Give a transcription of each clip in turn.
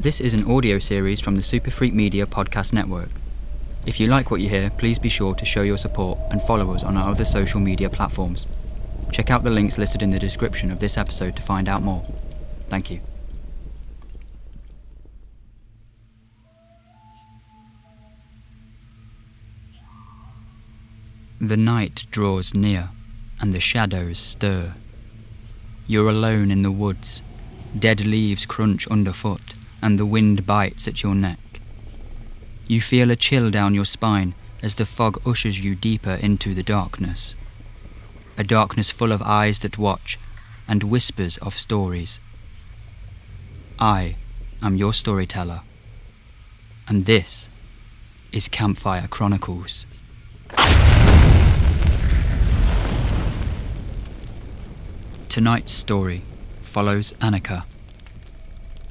This is an audio series from the Super Freak Media Podcast Network. If you like what you hear, please be sure to show your support and follow us on our other social media platforms. Check out the links listed in the description of this episode to find out more. Thank you. The night draws near, and the shadows stir. You're alone in the woods. Dead leaves crunch underfoot, and the wind bites at your neck. You feel a chill down your spine as the fog ushers you deeper into the darkness. A darkness full of eyes that watch and whispers of stories. I am your storyteller, and this is Campfire Chronicles. Tonight's story follows Annika.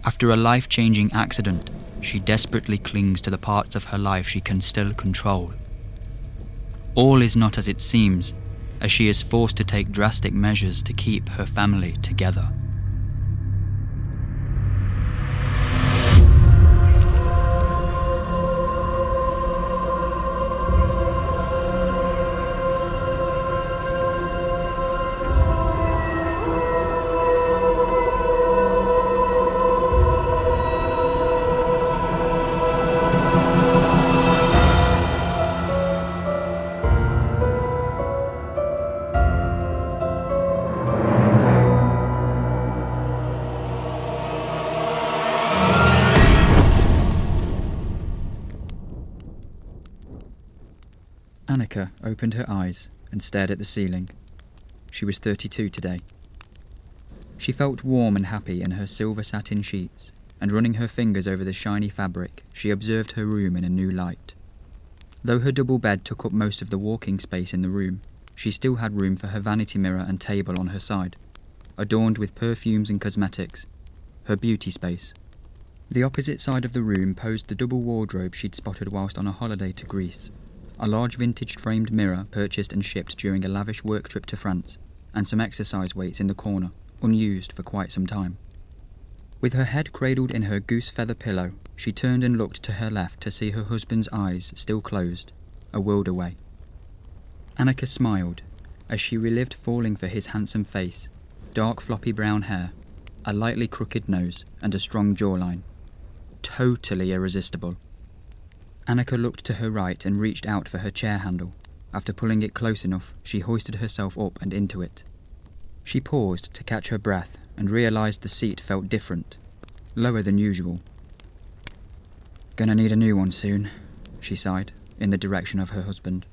After a life changing accident, she desperately clings to the parts of her life she can still control. All is not as it seems, as she is forced to take drastic measures to keep her family together. Opened her eyes and stared at the ceiling. She was 32 today. She felt warm and happy in her silver satin sheets, and running her fingers over the shiny fabric, she observed her room in a new light. Though her double bed took up most of the walking space in the room, she still had room for her vanity mirror and table on her side, adorned with perfumes and cosmetics, her beauty space. The opposite side of the room posed the double wardrobe she'd spotted whilst on a holiday to Greece a large vintage framed mirror purchased and shipped during a lavish work trip to France, and some exercise weights in the corner, unused for quite some time. With her head cradled in her goose feather pillow, she turned and looked to her left to see her husband's eyes still closed, a world away. Annika smiled as she relived falling for his handsome face, dark floppy brown hair, a lightly crooked nose, and a strong jawline. Totally irresistible. Annika looked to her right and reached out for her chair handle. After pulling it close enough, she hoisted herself up and into it. She paused to catch her breath and realized the seat felt different, lower than usual. Gonna need a new one soon, she sighed, in the direction of her husband.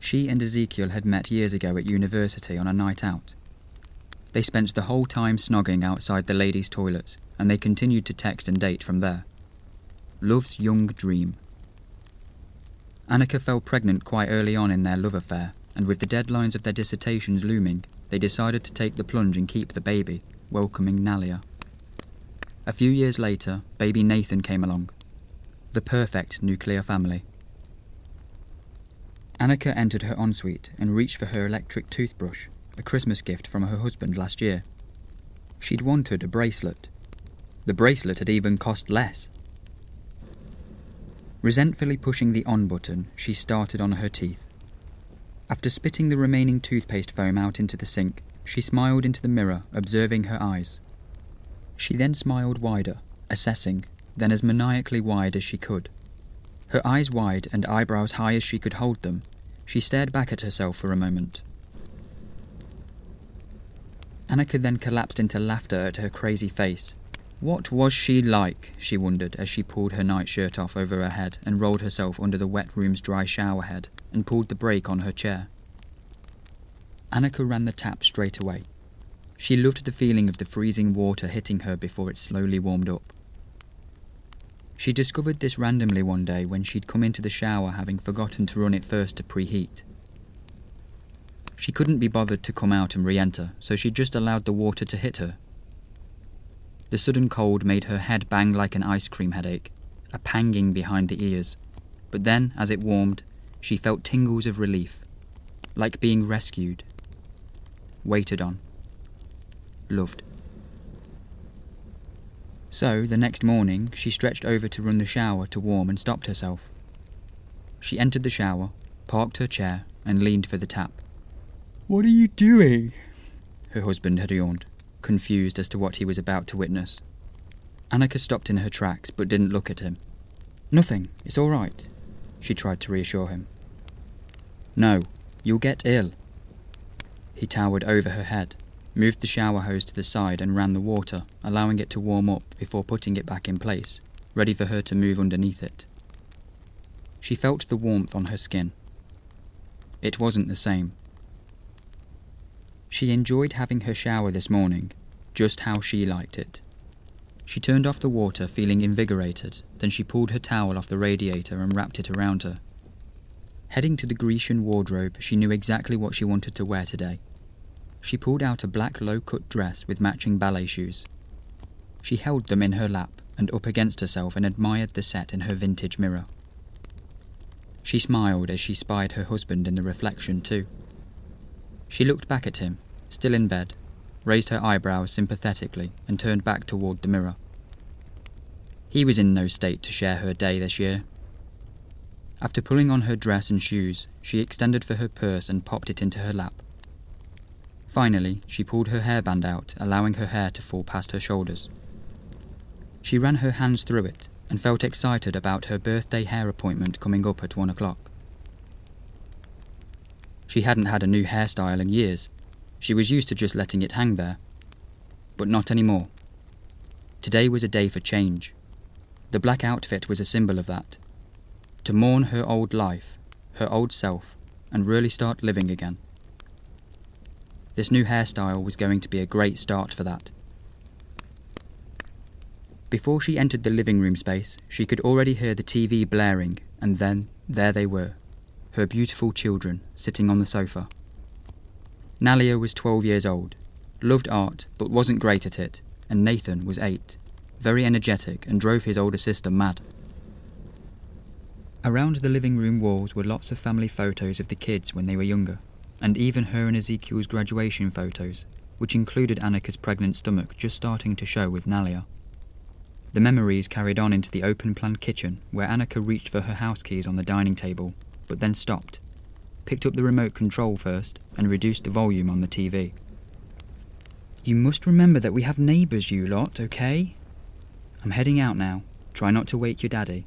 She and Ezekiel had met years ago at university on a night out. They spent the whole time snogging outside the ladies' toilets, and they continued to text and date from there. Love's young dream. Annika fell pregnant quite early on in their love affair, and with the deadlines of their dissertations looming, they decided to take the plunge and keep the baby, welcoming Nalia. A few years later, baby Nathan came along. The perfect nuclear family. Annika entered her ensuite and reached for her electric toothbrush, a Christmas gift from her husband last year. She'd wanted a bracelet. The bracelet had even cost less. Resentfully pushing the on button, she started on her teeth. After spitting the remaining toothpaste foam out into the sink, she smiled into the mirror, observing her eyes. She then smiled wider, assessing, then as maniacally wide as she could. Her eyes wide and eyebrows high as she could hold them, she stared back at herself for a moment. Annika then collapsed into laughter at her crazy face, what was she like, she wondered as she pulled her nightshirt off over her head and rolled herself under the wet room's dry shower head and pulled the brake on her chair. Annika ran the tap straight away. She loved the feeling of the freezing water hitting her before it slowly warmed up. She discovered this randomly one day when she'd come into the shower having forgotten to run it first to preheat. She couldn't be bothered to come out and re enter, so she just allowed the water to hit her the sudden cold made her head bang like an ice cream headache, a panging behind the ears. But then, as it warmed, she felt tingles of relief, like being rescued, waited on, loved. So, the next morning, she stretched over to run the shower to warm and stopped herself. She entered the shower, parked her chair, and leaned for the tap. What are you doing? Her husband had yawned, confused as to what he was about to witness. Annika stopped in her tracks but didn't look at him. Nothing, it's all right, she tried to reassure him. No, you'll get ill. He towered over her head, moved the shower hose to the side, and ran the water, allowing it to warm up before putting it back in place, ready for her to move underneath it. She felt the warmth on her skin. It wasn't the same. She enjoyed having her shower this morning, just how she liked it. She turned off the water, feeling invigorated, then she pulled her towel off the radiator and wrapped it around her. Heading to the Grecian wardrobe, she knew exactly what she wanted to wear today. She pulled out a black low cut dress with matching ballet shoes. She held them in her lap and up against herself and admired the set in her vintage mirror. She smiled as she spied her husband in the reflection, too. She looked back at him, still in bed, raised her eyebrows sympathetically, and turned back toward the mirror. He was in no state to share her day this year. After pulling on her dress and shoes, she extended for her purse and popped it into her lap. Finally, she pulled her hairband out, allowing her hair to fall past her shoulders. She ran her hands through it and felt excited about her birthday hair appointment coming up at one o'clock. She hadn't had a new hairstyle in years, she was used to just letting it hang there. But not anymore. Today was a day for change. The black outfit was a symbol of that. To mourn her old life, her old self, and really start living again. This new hairstyle was going to be a great start for that. Before she entered the living room space, she could already hear the TV blaring, and then there they were, her beautiful children sitting on the sofa. Nalia was 12 years old, loved art but wasn't great at it, and Nathan was 8, very energetic and drove his older sister mad. Around the living room walls were lots of family photos of the kids when they were younger, and even her and Ezekiel's graduation photos, which included Annika's pregnant stomach just starting to show with Nalia. The memories carried on into the open plan kitchen, where Annika reached for her house keys on the dining table, but then stopped picked up the remote control first, and reduced the volume on the TV. You must remember that we have neighbours, you lot, okay? I'm heading out now. Try not to wake your daddy.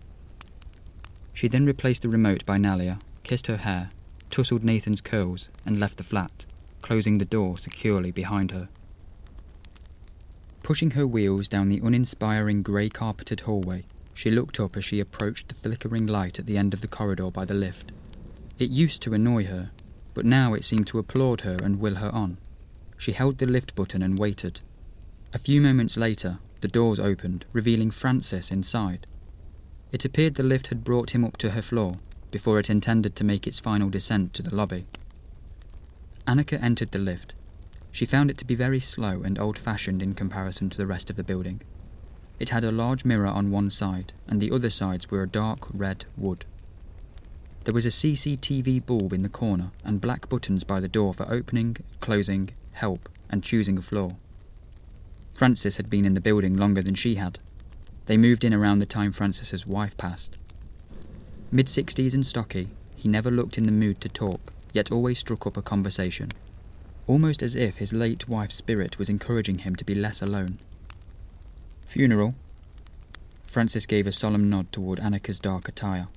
She then replaced the remote by Nalia, kissed her hair, tousled Nathan's curls, and left the flat, closing the door securely behind her. Pushing her wheels down the uninspiring grey carpeted hallway, she looked up as she approached the flickering light at the end of the corridor by the lift. It used to annoy her, but now it seemed to applaud her and will her on. She held the lift button and waited. A few moments later, the doors opened, revealing Francis inside. It appeared the lift had brought him up to her floor before it intended to make its final descent to the lobby. Annika entered the lift. She found it to be very slow and old fashioned in comparison to the rest of the building. It had a large mirror on one side, and the other sides were a dark red wood. There was a CCTV bulb in the corner and black buttons by the door for opening, closing, help, and choosing a floor. Francis had been in the building longer than she had. They moved in around the time Francis's wife passed. Mid 60s and stocky, he never looked in the mood to talk, yet always struck up a conversation, almost as if his late wife's spirit was encouraging him to be less alone. Funeral? Francis gave a solemn nod toward Annika's dark attire.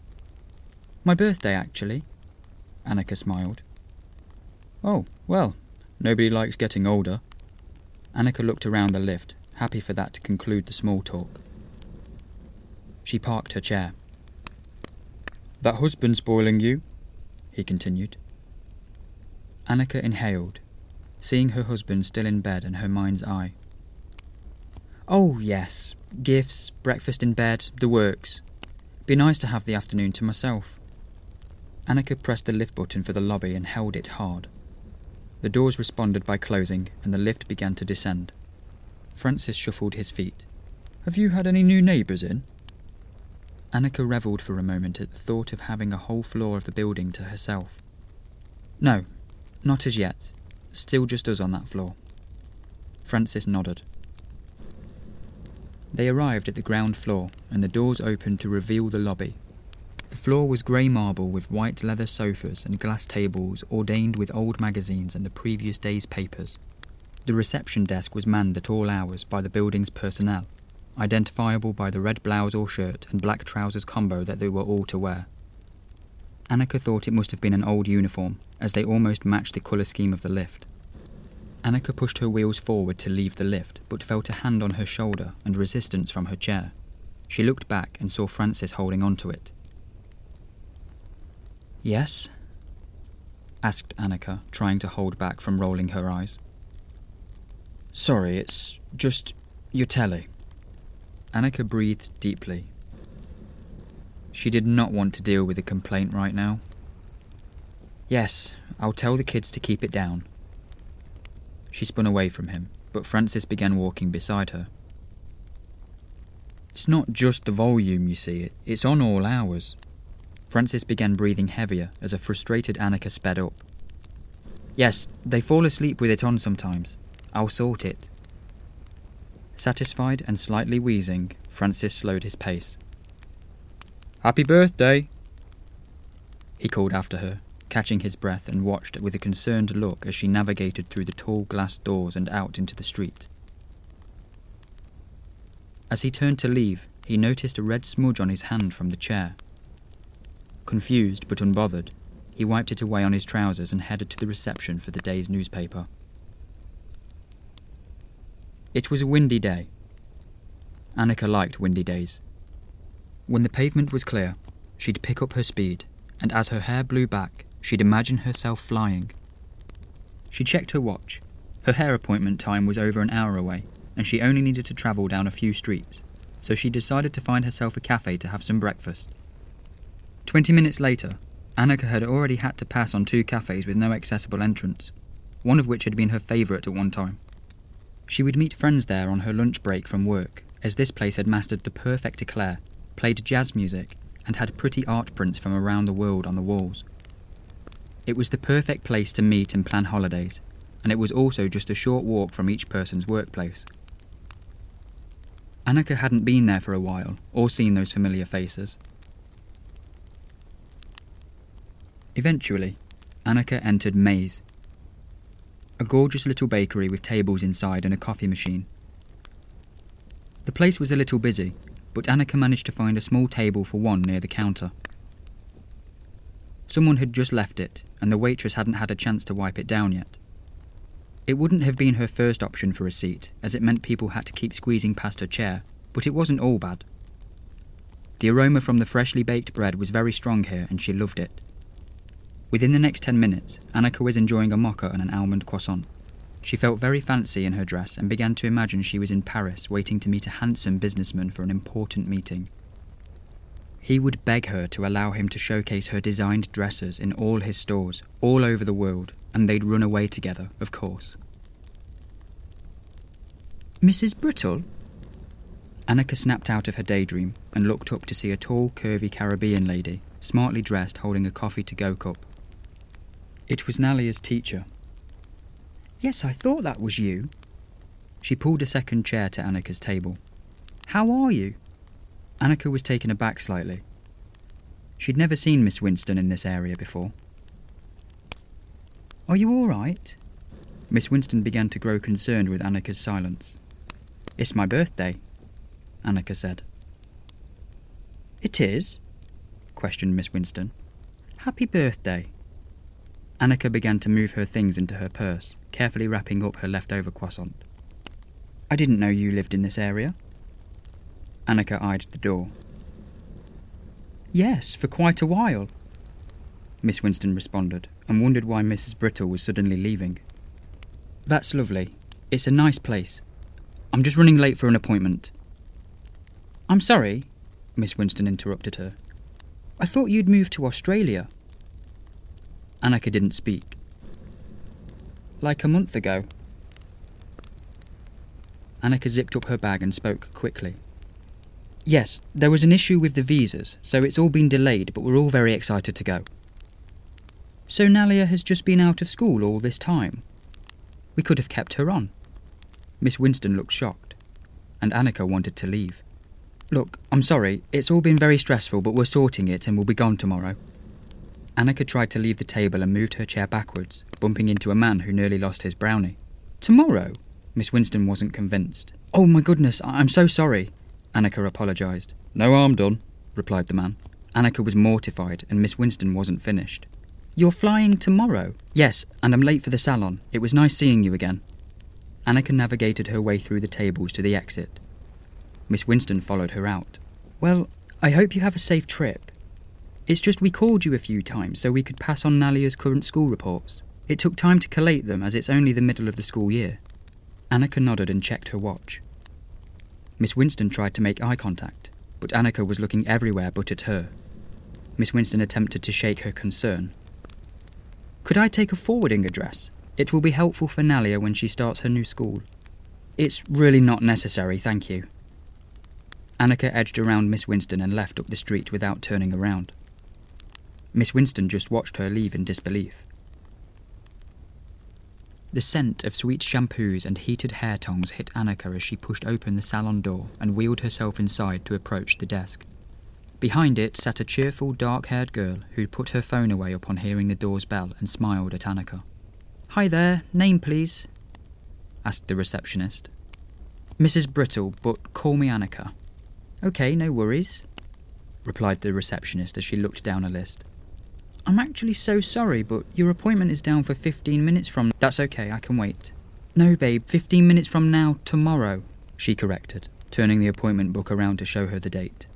My birthday, actually. Annika smiled. Oh, well, nobody likes getting older. Annika looked around the lift, happy for that to conclude the small talk. She parked her chair. That husband spoiling you? he continued. Annika inhaled, seeing her husband still in bed in her mind's eye. Oh, yes, gifts, breakfast in bed, the works. Be nice to have the afternoon to myself. Annika pressed the lift button for the lobby and held it hard. The doors responded by closing, and the lift began to descend. Francis shuffled his feet. Have you had any new neighbours in? Annika revelled for a moment at the thought of having a whole floor of the building to herself. No, not as yet. Still just us on that floor. Francis nodded. They arrived at the ground floor, and the doors opened to reveal the lobby. The floor was grey marble with white leather sofas and glass tables ordained with old magazines and the previous day's papers. The reception desk was manned at all hours by the building's personnel, identifiable by the red blouse or shirt and black trousers combo that they were all to wear. Annika thought it must have been an old uniform, as they almost matched the colour scheme of the lift. Annika pushed her wheels forward to leave the lift, but felt a hand on her shoulder and resistance from her chair. She looked back and saw Francis holding onto it. Yes? asked Annika, trying to hold back from rolling her eyes. Sorry, it's just your telly. Annika breathed deeply. She did not want to deal with a complaint right now. Yes, I'll tell the kids to keep it down. She spun away from him, but Francis began walking beside her. It's not just the volume, you see, it's on all hours. Francis began breathing heavier as a frustrated Annika sped up. Yes, they fall asleep with it on sometimes. I'll sort it. Satisfied and slightly wheezing, Francis slowed his pace. Happy birthday! He called after her, catching his breath and watched with a concerned look as she navigated through the tall glass doors and out into the street. As he turned to leave, he noticed a red smudge on his hand from the chair. Confused but unbothered, he wiped it away on his trousers and headed to the reception for the day's newspaper. It was a windy day. Annika liked windy days. When the pavement was clear, she'd pick up her speed, and as her hair blew back, She'd imagine herself flying. She checked her watch. Her hair appointment time was over an hour away, and she only needed to travel down a few streets, so she decided to find herself a cafe to have some breakfast. Twenty minutes later, Annika had already had to pass on two cafes with no accessible entrance, one of which had been her favourite at one time. She would meet friends there on her lunch break from work, as this place had mastered the perfect eclair, played jazz music, and had pretty art prints from around the world on the walls. It was the perfect place to meet and plan holidays, and it was also just a short walk from each person's workplace. Annika hadn't been there for a while, or seen those familiar faces. Eventually, Annika entered Maze, a gorgeous little bakery with tables inside and a coffee machine. The place was a little busy, but Annika managed to find a small table for one near the counter. Someone had just left it, and the waitress hadn't had a chance to wipe it down yet. It wouldn't have been her first option for a seat, as it meant people had to keep squeezing past her chair, but it wasn't all bad. The aroma from the freshly baked bread was very strong here, and she loved it. Within the next ten minutes, Annika was enjoying a mocha and an almond croissant. She felt very fancy in her dress and began to imagine she was in Paris waiting to meet a handsome businessman for an important meeting. He would beg her to allow him to showcase her designed dresses in all his stores, all over the world, and they'd run away together, of course. Mrs. Brittle? Annika snapped out of her daydream and looked up to see a tall, curvy Caribbean lady, smartly dressed, holding a coffee to go cup. It was Nalia's teacher. Yes, I thought that was you. She pulled a second chair to Annika's table. How are you? Annika was taken aback slightly. She'd never seen Miss Winston in this area before. Are you all right? Miss Winston began to grow concerned with Annika's silence. It's my birthday, Annika said. It is? questioned Miss Winston. Happy birthday. Annika began to move her things into her purse, carefully wrapping up her leftover croissant. I didn't know you lived in this area. Annika eyed the door. Yes, for quite a while, Miss Winston responded, and wondered why Mrs. Brittle was suddenly leaving. That's lovely. It's a nice place. I'm just running late for an appointment. I'm sorry, Miss Winston interrupted her. I thought you'd moved to Australia. Annika didn't speak. Like a month ago. Annika zipped up her bag and spoke quickly. Yes, there was an issue with the visas, so it's all been delayed, but we're all very excited to go. So Nalia has just been out of school all this time. We could have kept her on. Miss Winston looked shocked. and Annika wanted to leave. Look, I'm sorry, it's all been very stressful, but we're sorting it and we'll be gone tomorrow. Annika tried to leave the table and moved her chair backwards, bumping into a man who nearly lost his brownie. Tomorrow? Miss Winston wasn't convinced. Oh my goodness, I'm so sorry. Annika apologised. No harm done, replied the man. Annika was mortified, and Miss Winston wasn't finished. You're flying tomorrow? Yes, and I'm late for the salon. It was nice seeing you again. Annika navigated her way through the tables to the exit. Miss Winston followed her out. Well, I hope you have a safe trip. It's just we called you a few times so we could pass on Nalia's current school reports. It took time to collate them as it's only the middle of the school year. Annika nodded and checked her watch. Miss Winston tried to make eye contact, but Annika was looking everywhere but at her. Miss Winston attempted to shake her concern. Could I take a forwarding address? It will be helpful for Nalia when she starts her new school. It's really not necessary, thank you. Annika edged around Miss Winston and left up the street without turning around. Miss Winston just watched her leave in disbelief. The scent of sweet shampoos and heated hair tongs hit Annika as she pushed open the salon door and wheeled herself inside to approach the desk. Behind it sat a cheerful, dark haired girl who put her phone away upon hearing the door's bell and smiled at Annika. Hi there, name please? asked the receptionist. Mrs. Brittle, but call me Annika. OK, no worries, replied the receptionist as she looked down a list. I'm actually so sorry, but your appointment is down for 15 minutes from. That's okay, I can wait. No, babe, 15 minutes from now, tomorrow, she corrected, turning the appointment book around to show her the date.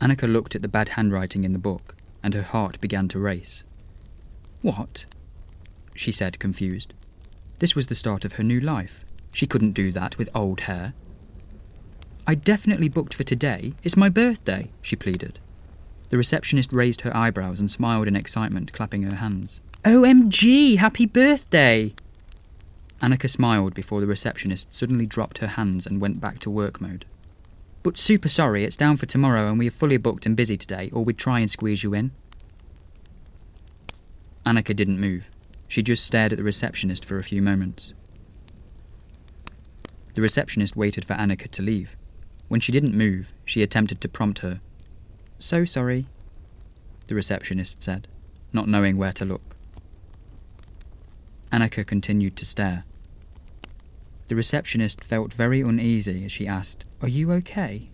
Annika looked at the bad handwriting in the book, and her heart began to race. What? she said, confused. This was the start of her new life. She couldn't do that with old hair. I definitely booked for today. It's my birthday, she pleaded. The receptionist raised her eyebrows and smiled in excitement, clapping her hands. OMG, happy birthday! Annika smiled before the receptionist suddenly dropped her hands and went back to work mode. But super sorry, it's down for tomorrow and we are fully booked and busy today, or we'd try and squeeze you in. Annika didn't move. She just stared at the receptionist for a few moments. The receptionist waited for Annika to leave. When she didn't move, she attempted to prompt her, so sorry, the receptionist said, not knowing where to look. Annika continued to stare. The receptionist felt very uneasy as she asked, Are you okay?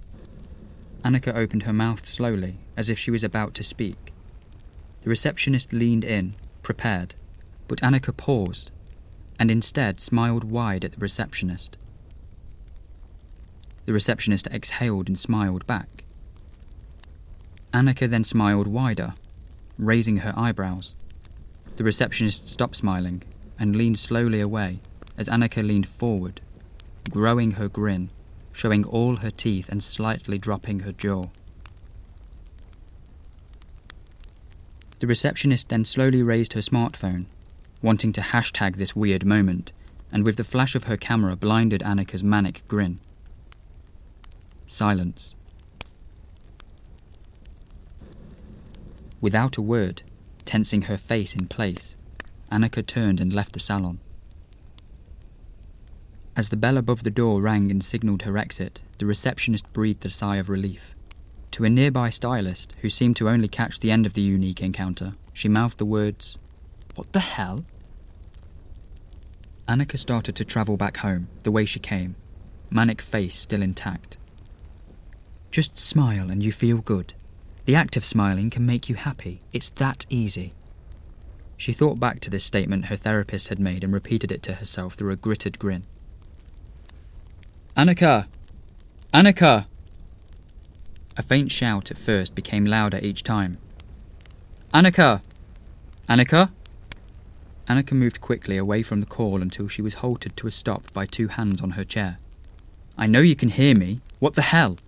Annika opened her mouth slowly, as if she was about to speak. The receptionist leaned in, prepared, but Annika paused, and instead smiled wide at the receptionist. The receptionist exhaled and smiled back. Annika then smiled wider, raising her eyebrows. The receptionist stopped smiling and leaned slowly away as Annika leaned forward, growing her grin, showing all her teeth and slightly dropping her jaw. The receptionist then slowly raised her smartphone, wanting to hashtag this weird moment, and with the flash of her camera blinded Annika's manic grin. Silence. Without a word, tensing her face in place, Annika turned and left the salon. As the bell above the door rang and signalled her exit, the receptionist breathed a sigh of relief. To a nearby stylist, who seemed to only catch the end of the unique encounter, she mouthed the words, What the hell? Annika started to travel back home, the way she came, manic face still intact. Just smile and you feel good, the act of smiling can make you happy. It's that easy. She thought back to this statement her therapist had made and repeated it to herself through a gritted grin. Annika! Annika! A faint shout at first became louder each time. Annika! Annika! Annika moved quickly away from the call until she was halted to a stop by two hands on her chair. I know you can hear me. What the hell?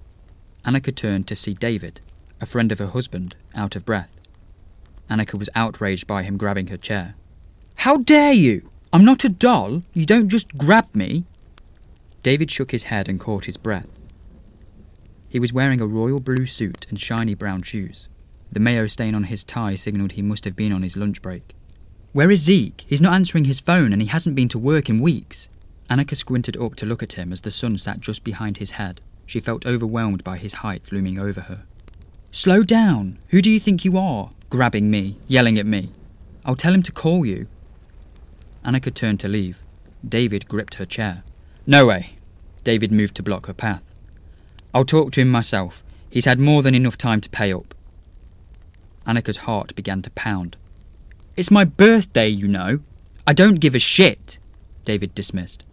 Annika turned to see David, a friend of her husband, out of breath. Annika was outraged by him grabbing her chair. How dare you! I'm not a doll! You don't just grab me! David shook his head and caught his breath. He was wearing a royal blue suit and shiny brown shoes. The mayo stain on his tie signalled he must have been on his lunch break. Where is Zeke? He's not answering his phone and he hasn't been to work in weeks. Annika squinted up to look at him as the sun sat just behind his head. She felt overwhelmed by his height looming over her. Slow down! Who do you think you are? Grabbing me, yelling at me. I'll tell him to call you. Annika turned to leave. David gripped her chair. No way. David moved to block her path. I'll talk to him myself. He's had more than enough time to pay up. Annika's heart began to pound. It's my birthday, you know. I don't give a shit, David dismissed.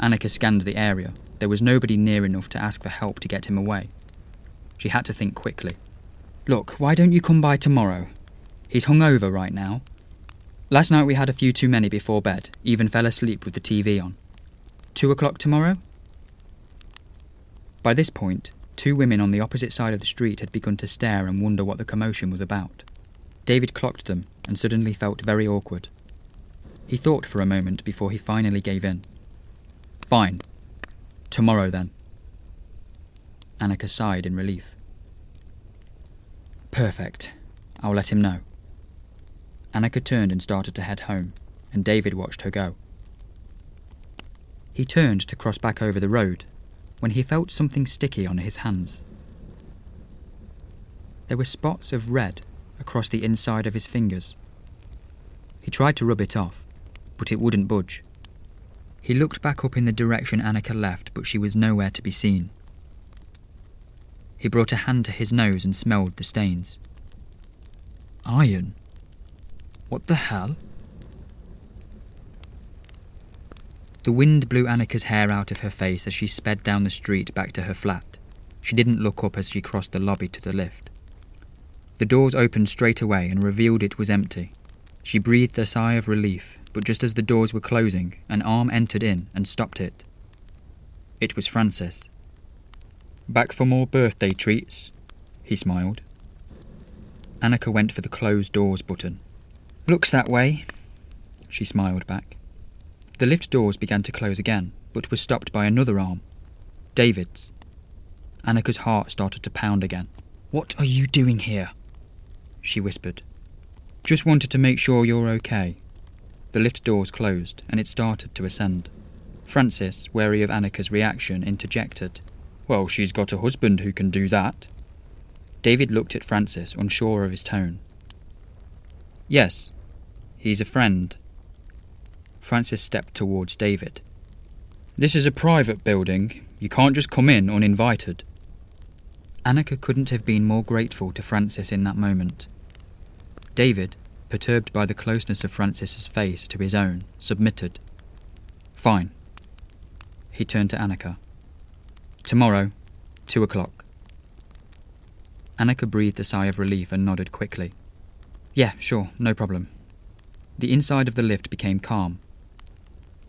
Annika scanned the area. There was nobody near enough to ask for help to get him away. She had to think quickly. Look, why don't you come by tomorrow? He's hungover right now. Last night we had a few too many before bed, even fell asleep with the TV on. Two o'clock tomorrow? By this point, two women on the opposite side of the street had begun to stare and wonder what the commotion was about. David clocked them and suddenly felt very awkward. He thought for a moment before he finally gave in. Fine. Tomorrow then. Annika sighed in relief. Perfect. I'll let him know. Annika turned and started to head home, and David watched her go. He turned to cross back over the road when he felt something sticky on his hands. There were spots of red across the inside of his fingers. He tried to rub it off, but it wouldn't budge. He looked back up in the direction Annika left, but she was nowhere to be seen. He brought a hand to his nose and smelled the stains. Iron? What the hell? The wind blew Annika's hair out of her face as she sped down the street back to her flat. She didn't look up as she crossed the lobby to the lift. The doors opened straight away and revealed it was empty. She breathed a sigh of relief, but just as the doors were closing, an arm entered in and stopped it. It was Francis. Back for more birthday treats? He smiled. Annika went for the closed doors button. Looks that way. She smiled back. The lift doors began to close again, but were stopped by another arm. David's. Annika's heart started to pound again. What are you doing here? She whispered. Just wanted to make sure you're okay. The lift doors closed, and it started to ascend. Francis, wary of Annika's reaction, interjected. Well, she's got a husband who can do that. David looked at Francis, unsure of his tone. Yes, he's a friend, Francis stepped towards David. This is a private building. You can't just come in uninvited. Annika couldn't have been more grateful to Francis in that moment. David, perturbed by the closeness of Francis's face to his own, submitted. Fine. He turned to Annika. Tomorrow, two o'clock. Annika breathed a sigh of relief and nodded quickly. Yeah, sure, no problem. The inside of the lift became calm,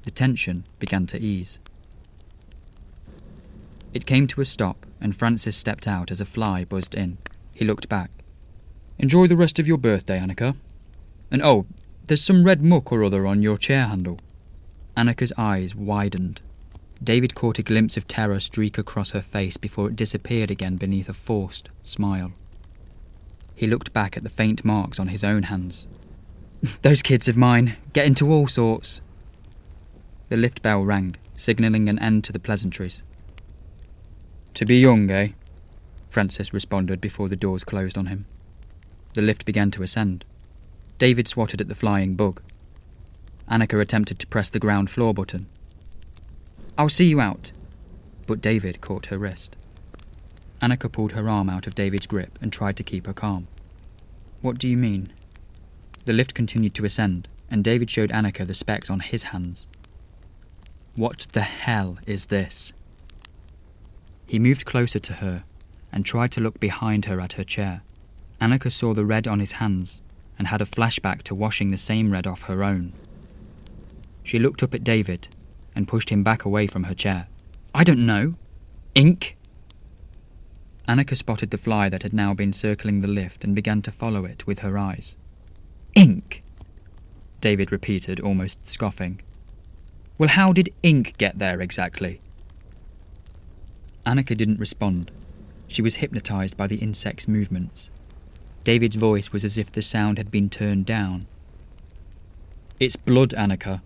the tension began to ease. It came to a stop, and Francis stepped out as a fly buzzed in. He looked back. Enjoy the rest of your birthday, Annika. And oh, there's some red muck or other on your chair handle. Annika's eyes widened. David caught a glimpse of terror streak across her face before it disappeared again beneath a forced smile. He looked back at the faint marks on his own hands. Those kids of mine get into all sorts. The lift bell rang, signalling an end to the pleasantries. To be young, eh? Francis responded before the doors closed on him. The lift began to ascend. David swatted at the flying bug. Annika attempted to press the ground floor button. I'll see you out. But David caught her wrist. Annika pulled her arm out of David's grip and tried to keep her calm. What do you mean? The lift continued to ascend, and David showed Annika the specks on his hands. What the hell is this? He moved closer to her and tried to look behind her at her chair. Annika saw the red on his hands and had a flashback to washing the same red off her own. She looked up at David and pushed him back away from her chair. I don't know. Ink? Annika spotted the fly that had now been circling the lift and began to follow it with her eyes. Ink? David repeated, almost scoffing. Well, how did ink get there exactly? Annika didn't respond. She was hypnotized by the insect's movements. David's voice was as if the sound had been turned down. It's blood, Annika,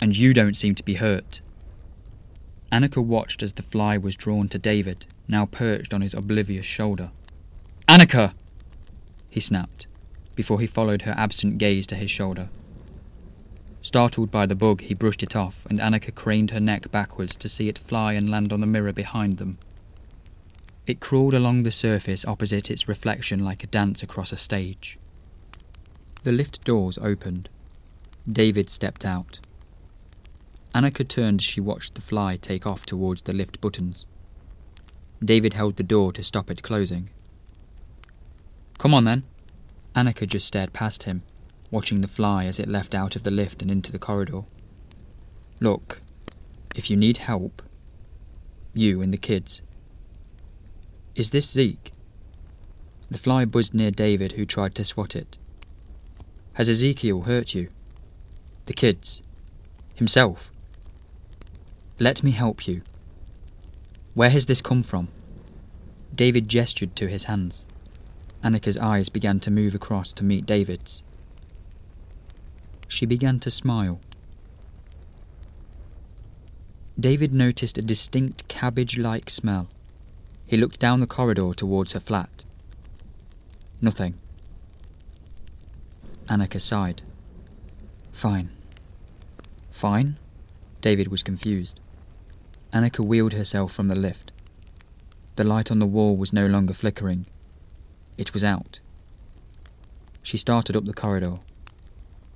and you don't seem to be hurt. Annika watched as the fly was drawn to David, now perched on his oblivious shoulder. Annika! he snapped, before he followed her absent gaze to his shoulder. Startled by the bug, he brushed it off, and Annika craned her neck backwards to see it fly and land on the mirror behind them. It crawled along the surface opposite its reflection like a dance across a stage. The lift doors opened. David stepped out. Annika turned as she watched the fly take off towards the lift buttons. David held the door to stop it closing. Come on then. Annika just stared past him, watching the fly as it left out of the lift and into the corridor. Look, if you need help, you and the kids. Is this Zeke? The fly buzzed near David, who tried to swat it. Has Ezekiel hurt you? The kids? Himself? Let me help you. Where has this come from? David gestured to his hands. Annika's eyes began to move across to meet David's. She began to smile. David noticed a distinct cabbage like smell. He looked down the corridor towards her flat. Nothing. Annika sighed. Fine. Fine? David was confused. Annika wheeled herself from the lift. The light on the wall was no longer flickering. It was out. She started up the corridor.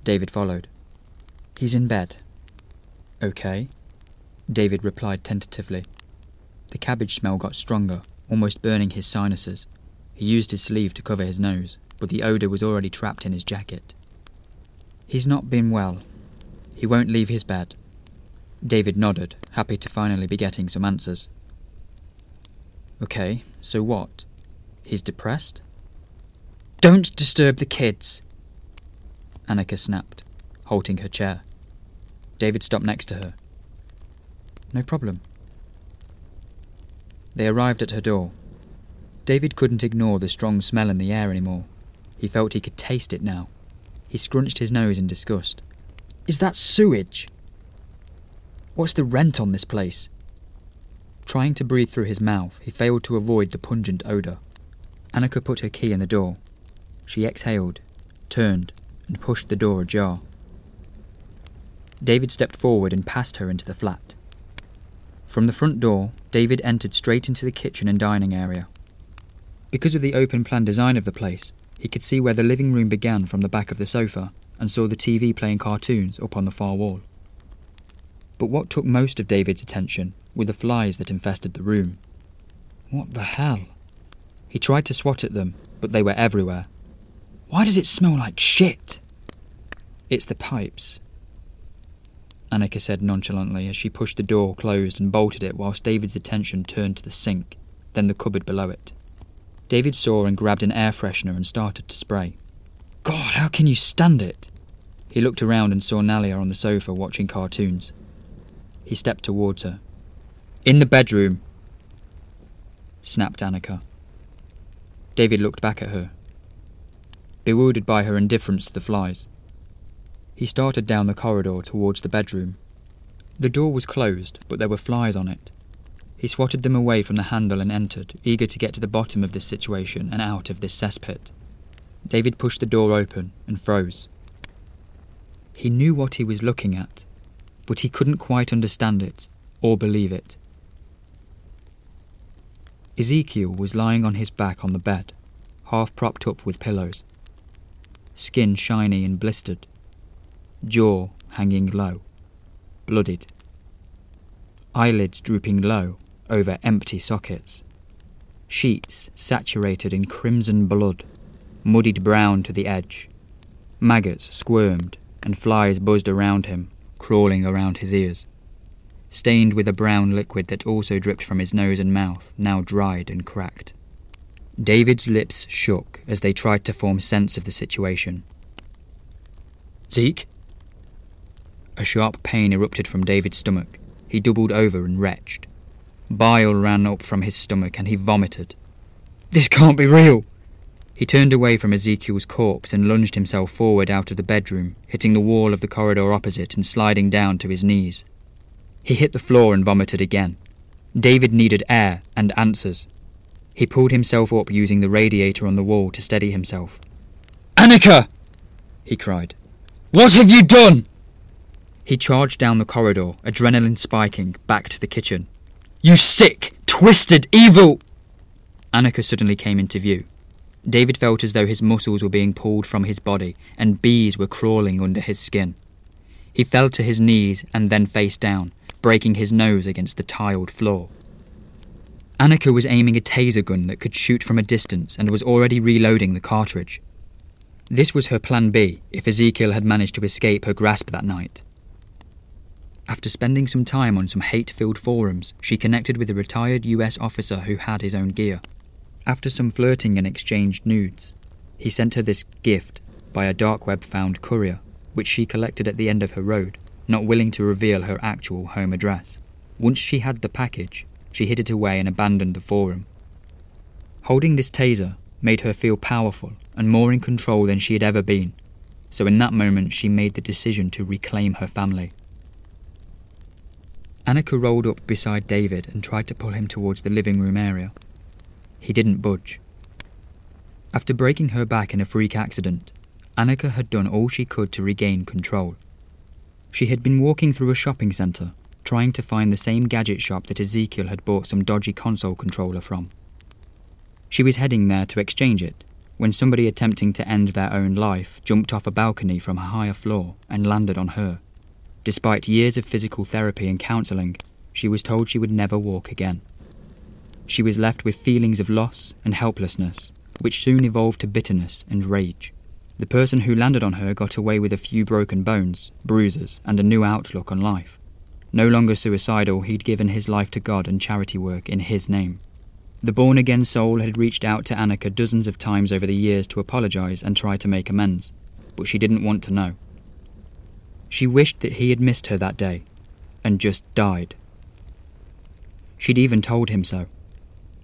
David followed. He's in bed. Okay. David replied tentatively. The cabbage smell got stronger, almost burning his sinuses. He used his sleeve to cover his nose, but the odour was already trapped in his jacket. He's not been well. He won't leave his bed. David nodded, happy to finally be getting some answers. Okay, so what? He's depressed? Don't disturb the kids! Annika snapped, halting her chair. David stopped next to her. No problem. They arrived at her door. David couldn't ignore the strong smell in the air anymore. He felt he could taste it now. He scrunched his nose in disgust. Is that sewage? What's the rent on this place? Trying to breathe through his mouth, he failed to avoid the pungent odour. Annika put her key in the door. She exhaled, turned, and pushed the door ajar. David stepped forward and passed her into the flat. From the front door, David entered straight into the kitchen and dining area. Because of the open plan design of the place, he could see where the living room began from the back of the sofa and saw the TV playing cartoons up on the far wall. But what took most of David's attention were the flies that infested the room. What the hell? He tried to swat at them, but they were everywhere. Why does it smell like shit? It's the pipes. Annika said nonchalantly as she pushed the door closed and bolted it whilst David's attention turned to the sink, then the cupboard below it. David saw and grabbed an air freshener and started to spray. God, how can you stand it? He looked around and saw Nalia on the sofa watching cartoons. He stepped towards her. In the bedroom, snapped Annika. David looked back at her, bewildered by her indifference to the flies. He started down the corridor towards the bedroom. The door was closed, but there were flies on it. He swatted them away from the handle and entered, eager to get to the bottom of this situation and out of this cesspit. David pushed the door open and froze. He knew what he was looking at, but he couldn't quite understand it or believe it. Ezekiel was lying on his back on the bed, half propped up with pillows. Skin shiny and blistered, jaw hanging low, blooded. Eyelids drooping low over empty sockets. Sheets saturated in crimson blood, muddied brown to the edge. Maggots squirmed and flies buzzed around him, crawling around his ears. Stained with a brown liquid that also dripped from his nose and mouth, now dried and cracked. David's lips shook as they tried to form sense of the situation. Zeke? A sharp pain erupted from David's stomach. He doubled over and retched. Bile ran up from his stomach and he vomited. This can't be real! He turned away from Ezekiel's corpse and lunged himself forward out of the bedroom, hitting the wall of the corridor opposite and sliding down to his knees. He hit the floor and vomited again. David needed air and answers. He pulled himself up using the radiator on the wall to steady himself. Annika! he cried. What have you done? He charged down the corridor, adrenaline spiking, back to the kitchen. You sick, twisted, evil! Annika suddenly came into view. David felt as though his muscles were being pulled from his body and bees were crawling under his skin. He fell to his knees and then face down, breaking his nose against the tiled floor. Annika was aiming a taser gun that could shoot from a distance and was already reloading the cartridge. This was her plan B if Ezekiel had managed to escape her grasp that night. After spending some time on some hate filled forums, she connected with a retired US officer who had his own gear. After some flirting and exchanged nudes, he sent her this gift by a dark web found courier, which she collected at the end of her road, not willing to reveal her actual home address. Once she had the package, she hid it away and abandoned the forum. Holding this taser made her feel powerful and more in control than she had ever been, so in that moment she made the decision to reclaim her family. Annika rolled up beside David and tried to pull him towards the living room area. He didn't budge. After breaking her back in a freak accident, Annika had done all she could to regain control. She had been walking through a shopping centre, trying to find the same gadget shop that Ezekiel had bought some dodgy console controller from. She was heading there to exchange it when somebody attempting to end their own life jumped off a balcony from a higher floor and landed on her. Despite years of physical therapy and counselling, she was told she would never walk again. She was left with feelings of loss and helplessness, which soon evolved to bitterness and rage. The person who landed on her got away with a few broken bones, bruises, and a new outlook on life. No longer suicidal, he'd given his life to God and charity work in his name. The born again soul had reached out to Annika dozens of times over the years to apologize and try to make amends, but she didn't want to know. She wished that he had missed her that day and just died. She'd even told him so.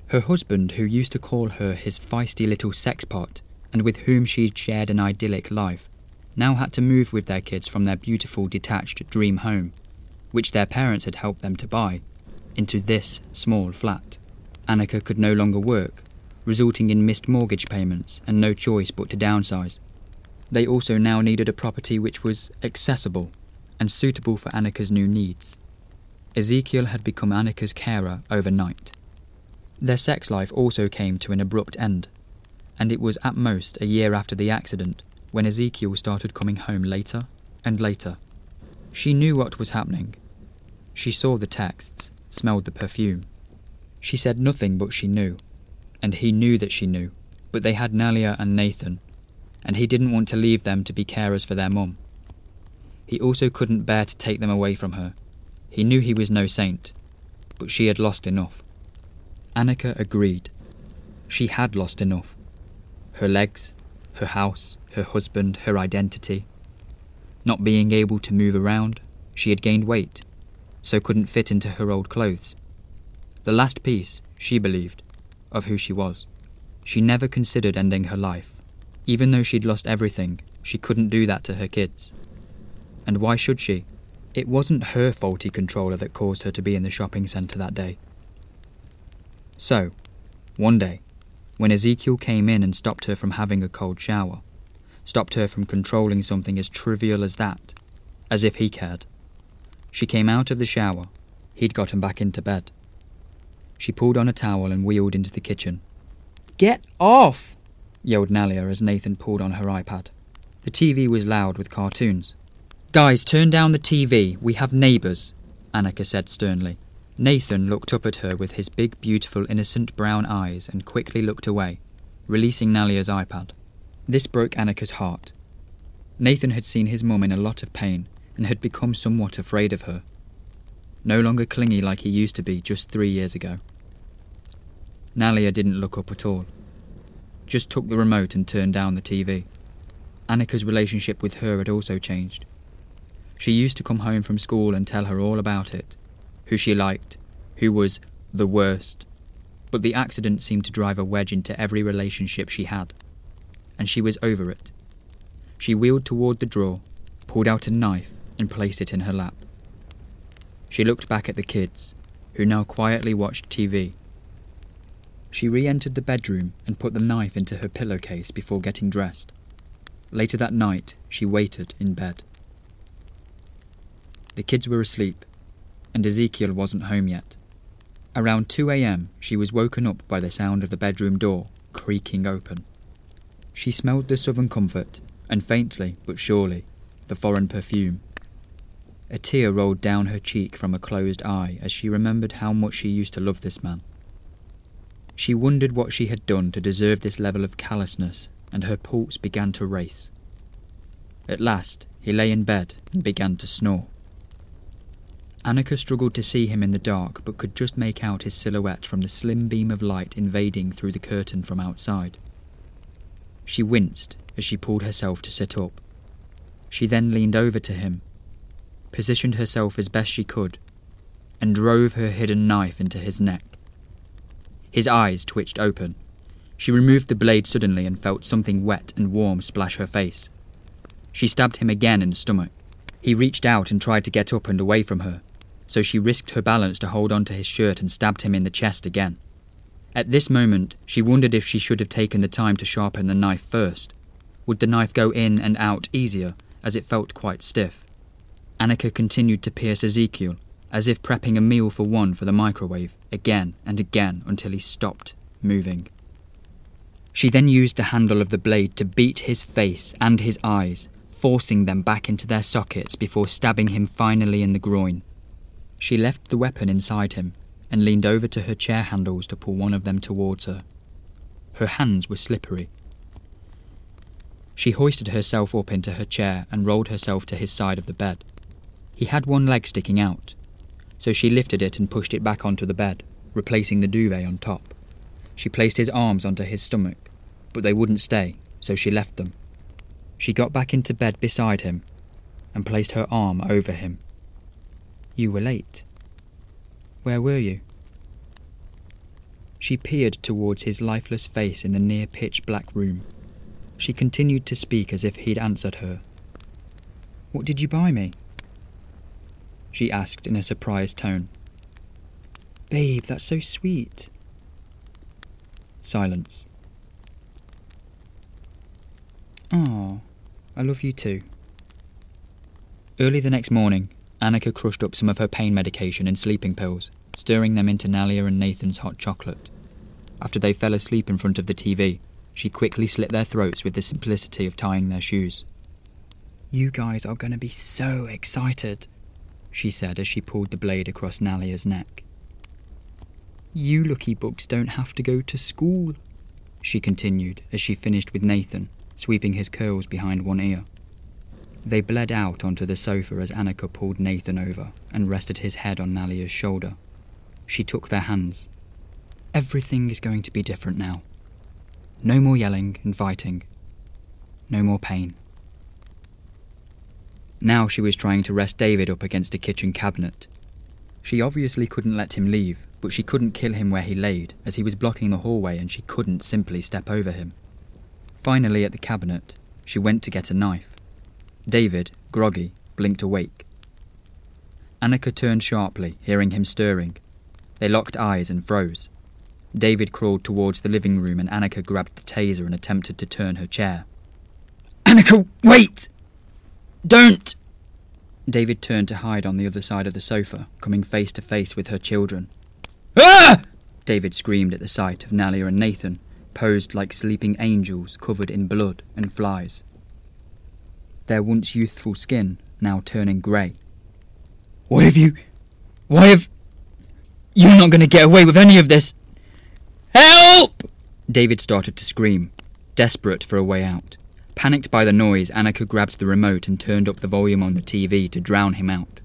Her husband, who used to call her his feisty little sexpot and with whom she'd shared an idyllic life, now had to move with their kids from their beautiful detached dream home, which their parents had helped them to buy, into this small flat. Annika could no longer work, resulting in missed mortgage payments and no choice but to downsize. They also now needed a property which was accessible and suitable for Annika's new needs. Ezekiel had become Annika's carer overnight. Their sex life also came to an abrupt end, and it was at most a year after the accident when Ezekiel started coming home later and later. She knew what was happening. She saw the texts, smelled the perfume. She said nothing but she knew, and he knew that she knew, but they had Nalia and Nathan, and he didn't want to leave them to be carers for their mum. He also couldn't bear to take them away from her. He knew he was no saint, but she had lost enough. Annika agreed. She had lost enough. Her legs, her house, her husband, her identity. Not being able to move around, she had gained weight, so couldn't fit into her old clothes. The last piece, she believed, of who she was. She never considered ending her life. Even though she'd lost everything, she couldn't do that to her kids. And why should she? It wasn't her faulty controller that caused her to be in the shopping centre that day. So, one day, when Ezekiel came in and stopped her from having a cold shower, stopped her from controlling something as trivial as that, as if he cared, she came out of the shower. He'd gotten back into bed. She pulled on a towel and wheeled into the kitchen. Get off! yelled Nalia as Nathan pulled on her iPad. The TV was loud with cartoons. Guys, turn down the TV. We have neighbours, Annika said sternly. Nathan looked up at her with his big, beautiful, innocent brown eyes and quickly looked away, releasing Nalia's iPad. This broke Annika's heart. Nathan had seen his mum in a lot of pain and had become somewhat afraid of her. No longer clingy like he used to be just three years ago. Nalia didn't look up at all just took the remote and turned down the TV. Annika's relationship with her had also changed. She used to come home from school and tell her all about it who she liked, who was the worst. But the accident seemed to drive a wedge into every relationship she had, and she was over it. She wheeled toward the drawer, pulled out a knife, and placed it in her lap. She looked back at the kids, who now quietly watched TV. She re entered the bedroom and put the knife into her pillowcase before getting dressed. Later that night, she waited in bed. The kids were asleep, and Ezekiel wasn't home yet. Around 2 a.m., she was woken up by the sound of the bedroom door creaking open. She smelled the southern comfort, and faintly but surely, the foreign perfume. A tear rolled down her cheek from a closed eye as she remembered how much she used to love this man. She wondered what she had done to deserve this level of callousness, and her pulse began to race. At last, he lay in bed and began to snore. Annika struggled to see him in the dark, but could just make out his silhouette from the slim beam of light invading through the curtain from outside. She winced as she pulled herself to sit up. She then leaned over to him, positioned herself as best she could, and drove her hidden knife into his neck. His eyes twitched open. She removed the blade suddenly and felt something wet and warm splash her face. She stabbed him again in the stomach. He reached out and tried to get up and away from her, so she risked her balance to hold on to his shirt and stabbed him in the chest again. At this moment, she wondered if she should have taken the time to sharpen the knife first. Would the knife go in and out easier, as it felt quite stiff? Annika continued to pierce Ezekiel, as if prepping a meal for one for the microwave, again and again until he stopped moving. She then used the handle of the blade to beat his face and his eyes, forcing them back into their sockets before stabbing him finally in the groin. She left the weapon inside him and leaned over to her chair handles to pull one of them towards her. Her hands were slippery. She hoisted herself up into her chair and rolled herself to his side of the bed. He had one leg sticking out, so she lifted it and pushed it back onto the bed, replacing the duvet on top. She placed his arms onto his stomach, but they wouldn't stay, so she left them. She got back into bed beside him and placed her arm over him. You were late. Where were you? She peered towards his lifeless face in the near pitch black room. She continued to speak as if he'd answered her. What did you buy me? She asked in a surprised tone. Babe, that's so sweet. Silence. Oh, I love you too. Early the next morning, Annika crushed up some of her pain medication and sleeping pills, stirring them into Nalia and Nathan's hot chocolate. After they fell asleep in front of the TV, she quickly slit their throats with the simplicity of tying their shoes. You guys are going to be so excited, she said as she pulled the blade across Nalia's neck. You lucky bugs don't have to go to school, she continued as she finished with Nathan, sweeping his curls behind one ear. They bled out onto the sofa as Annika pulled Nathan over and rested his head on Nalia's shoulder. She took their hands. Everything is going to be different now. No more yelling and fighting. No more pain. Now she was trying to rest David up against a kitchen cabinet. She obviously couldn't let him leave, but she couldn't kill him where he laid, as he was blocking the hallway and she couldn't simply step over him. Finally, at the cabinet, she went to get a knife. David, groggy, blinked awake. Annika turned sharply, hearing him stirring. They locked eyes and froze. David crawled towards the living room and Annika grabbed the taser and attempted to turn her chair. Annika, wait! Don't! David turned to hide on the other side of the sofa, coming face to face with her children. Ah! David screamed at the sight of Nalia and Nathan, posed like sleeping angels covered in blood and flies their once youthful skin now turning grey. What have you. Why have. You're not going to get away with any of this! Help! David started to scream, desperate for a way out. Panicked by the noise, Annika grabbed the remote and turned up the volume on the TV to drown him out.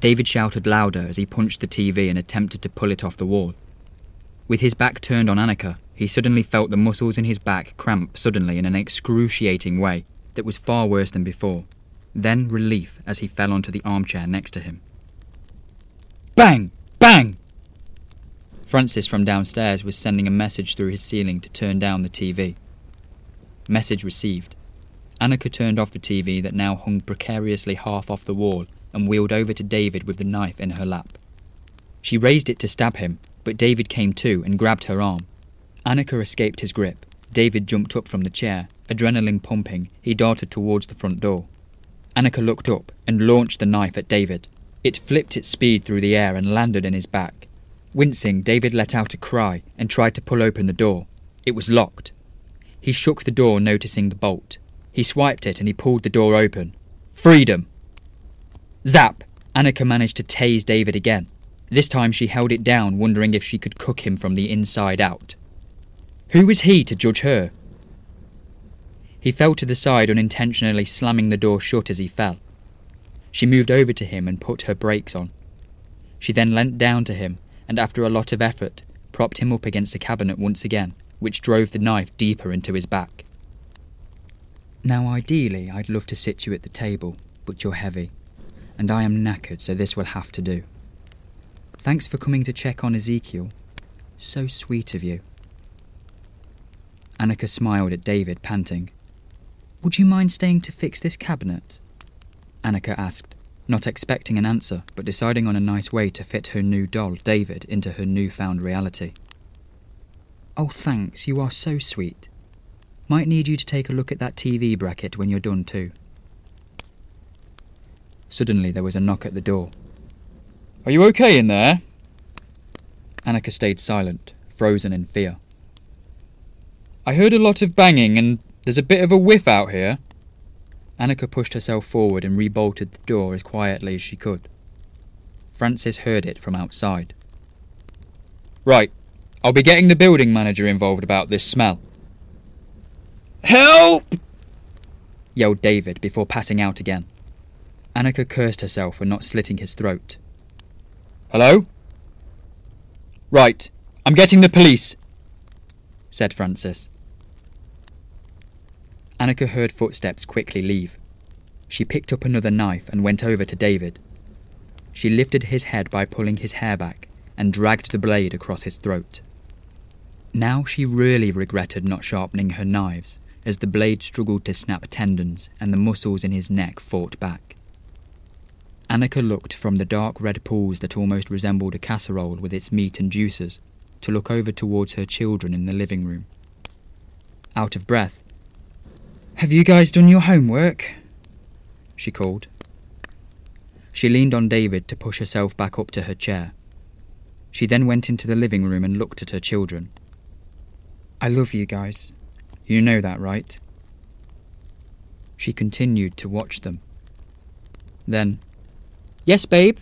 David shouted louder as he punched the TV and attempted to pull it off the wall. With his back turned on Annika, he suddenly felt the muscles in his back cramp suddenly in an excruciating way that was far worse than before, then relief as he fell onto the armchair next to him. Bang! Bang! Francis from downstairs was sending a message through his ceiling to turn down the TV. Message received. Annika turned off the TV that now hung precariously half off the wall and wheeled over to David with the knife in her lap. She raised it to stab him, but David came to and grabbed her arm. Annika escaped his grip. David jumped up from the chair. Adrenaline pumping, he darted towards the front door. Annika looked up and launched the knife at David. It flipped its speed through the air and landed in his back. Wincing, David let out a cry and tried to pull open the door. It was locked. He shook the door, noticing the bolt. He swiped it and he pulled the door open. Freedom! Zap! Annika managed to tase David again. This time she held it down, wondering if she could cook him from the inside out. Who was he to judge her? He fell to the side, unintentionally slamming the door shut as he fell. She moved over to him and put her brakes on. She then leant down to him and, after a lot of effort, propped him up against the cabinet once again, which drove the knife deeper into his back. Now, ideally, I'd love to sit you at the table, but you're heavy, and I am knackered, so this will have to do. Thanks for coming to check on Ezekiel. So sweet of you. Annika smiled at David, panting. Would you mind staying to fix this cabinet? Annika asked, not expecting an answer, but deciding on a nice way to fit her new doll, David, into her newfound reality. Oh, thanks, you are so sweet. Might need you to take a look at that TV bracket when you're done, too. Suddenly, there was a knock at the door. Are you okay in there? Annika stayed silent, frozen in fear. I heard a lot of banging, and there's a bit of a whiff out here. Annika pushed herself forward and rebolted the door as quietly as she could. Francis heard it from outside. Right, I'll be getting the building manager involved about this smell. Help! yelled David before passing out again. Annika cursed herself for not slitting his throat. Hello? Right, I'm getting the police, said Francis. Annika heard footsteps quickly leave. She picked up another knife and went over to David. She lifted his head by pulling his hair back and dragged the blade across his throat. Now she really regretted not sharpening her knives as the blade struggled to snap tendons and the muscles in his neck fought back. Annika looked from the dark red pools that almost resembled a casserole with its meat and juices to look over towards her children in the living room. Out of breath, have you guys done your homework? She called. She leaned on David to push herself back up to her chair. She then went into the living room and looked at her children. I love you guys. You know that, right? She continued to watch them. Then, Yes, babe?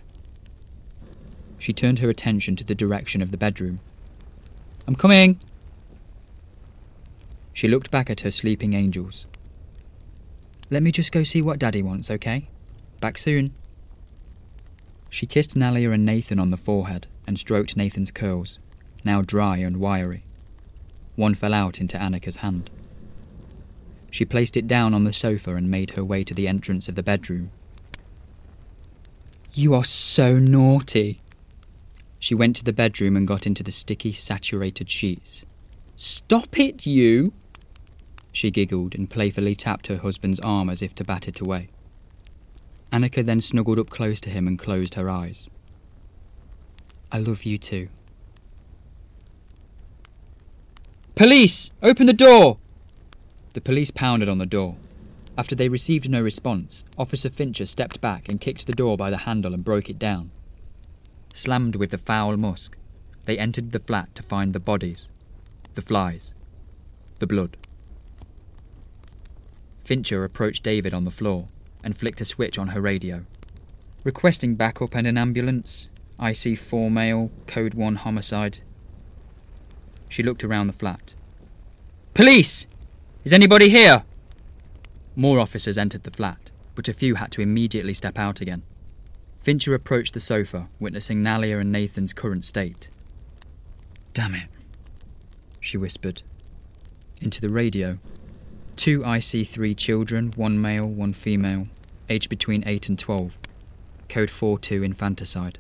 She turned her attention to the direction of the bedroom. I'm coming. She looked back at her sleeping angels. Let me just go see what Daddy wants, okay? Back soon. She kissed Nalia and Nathan on the forehead and stroked Nathan's curls, now dry and wiry. One fell out into Annika's hand. She placed it down on the sofa and made her way to the entrance of the bedroom. You are so naughty. She went to the bedroom and got into the sticky, saturated sheets. Stop it, you! She giggled and playfully tapped her husband's arm as if to bat it away. Annika then snuggled up close to him and closed her eyes. I love you too. Police! Open the door! The police pounded on the door. After they received no response, Officer Fincher stepped back and kicked the door by the handle and broke it down. Slammed with the foul musk, they entered the flat to find the bodies, the flies, the blood. Fincher approached David on the floor and flicked a switch on her radio. Requesting backup and an ambulance. IC 4 male, code 1 homicide. She looked around the flat. Police! Is anybody here? More officers entered the flat, but a few had to immediately step out again. Fincher approached the sofa, witnessing Nalia and Nathan's current state. Damn it, she whispered. Into the radio, Two IC3 children, one male, one female, aged between 8 and 12. Code 42 infanticide.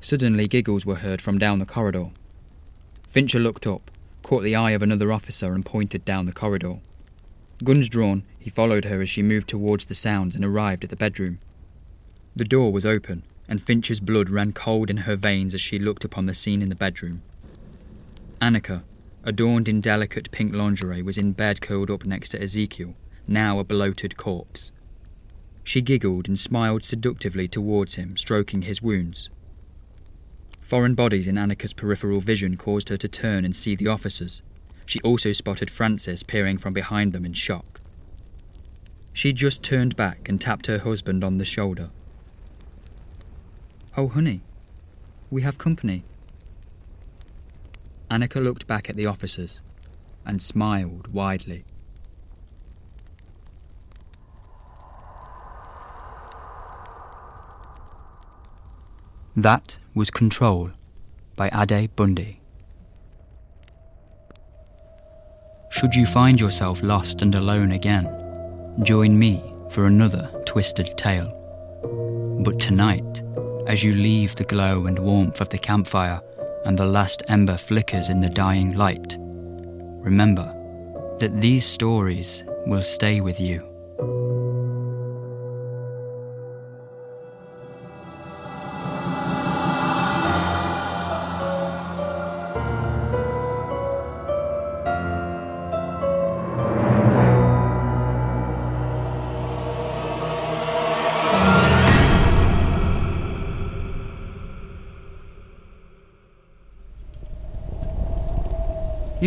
Suddenly, giggles were heard from down the corridor. Fincher looked up, caught the eye of another officer, and pointed down the corridor. Guns drawn, he followed her as she moved towards the sounds and arrived at the bedroom. The door was open, and Finch's blood ran cold in her veins as she looked upon the scene in the bedroom. Annika, adorned in delicate pink lingerie, was in bed curled up next to Ezekiel, now a bloated corpse. She giggled and smiled seductively towards him, stroking his wounds. Foreign bodies in Annika's peripheral vision caused her to turn and see the officers. She also spotted Francis peering from behind them in shock. She just turned back and tapped her husband on the shoulder. Oh, honey, we have company. Annika looked back at the officers and smiled widely. That was Control by Ade Bundy. Should you find yourself lost and alone again, join me for another twisted tale. But tonight, as you leave the glow and warmth of the campfire and the last ember flickers in the dying light, remember that these stories will stay with you.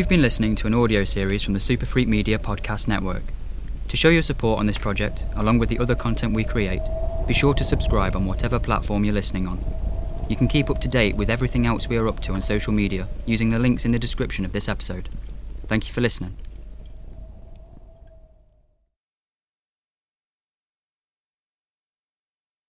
You've been listening to an audio series from the Super Freak Media Podcast Network. To show your support on this project, along with the other content we create, be sure to subscribe on whatever platform you're listening on. You can keep up to date with everything else we are up to on social media using the links in the description of this episode. Thank you for listening.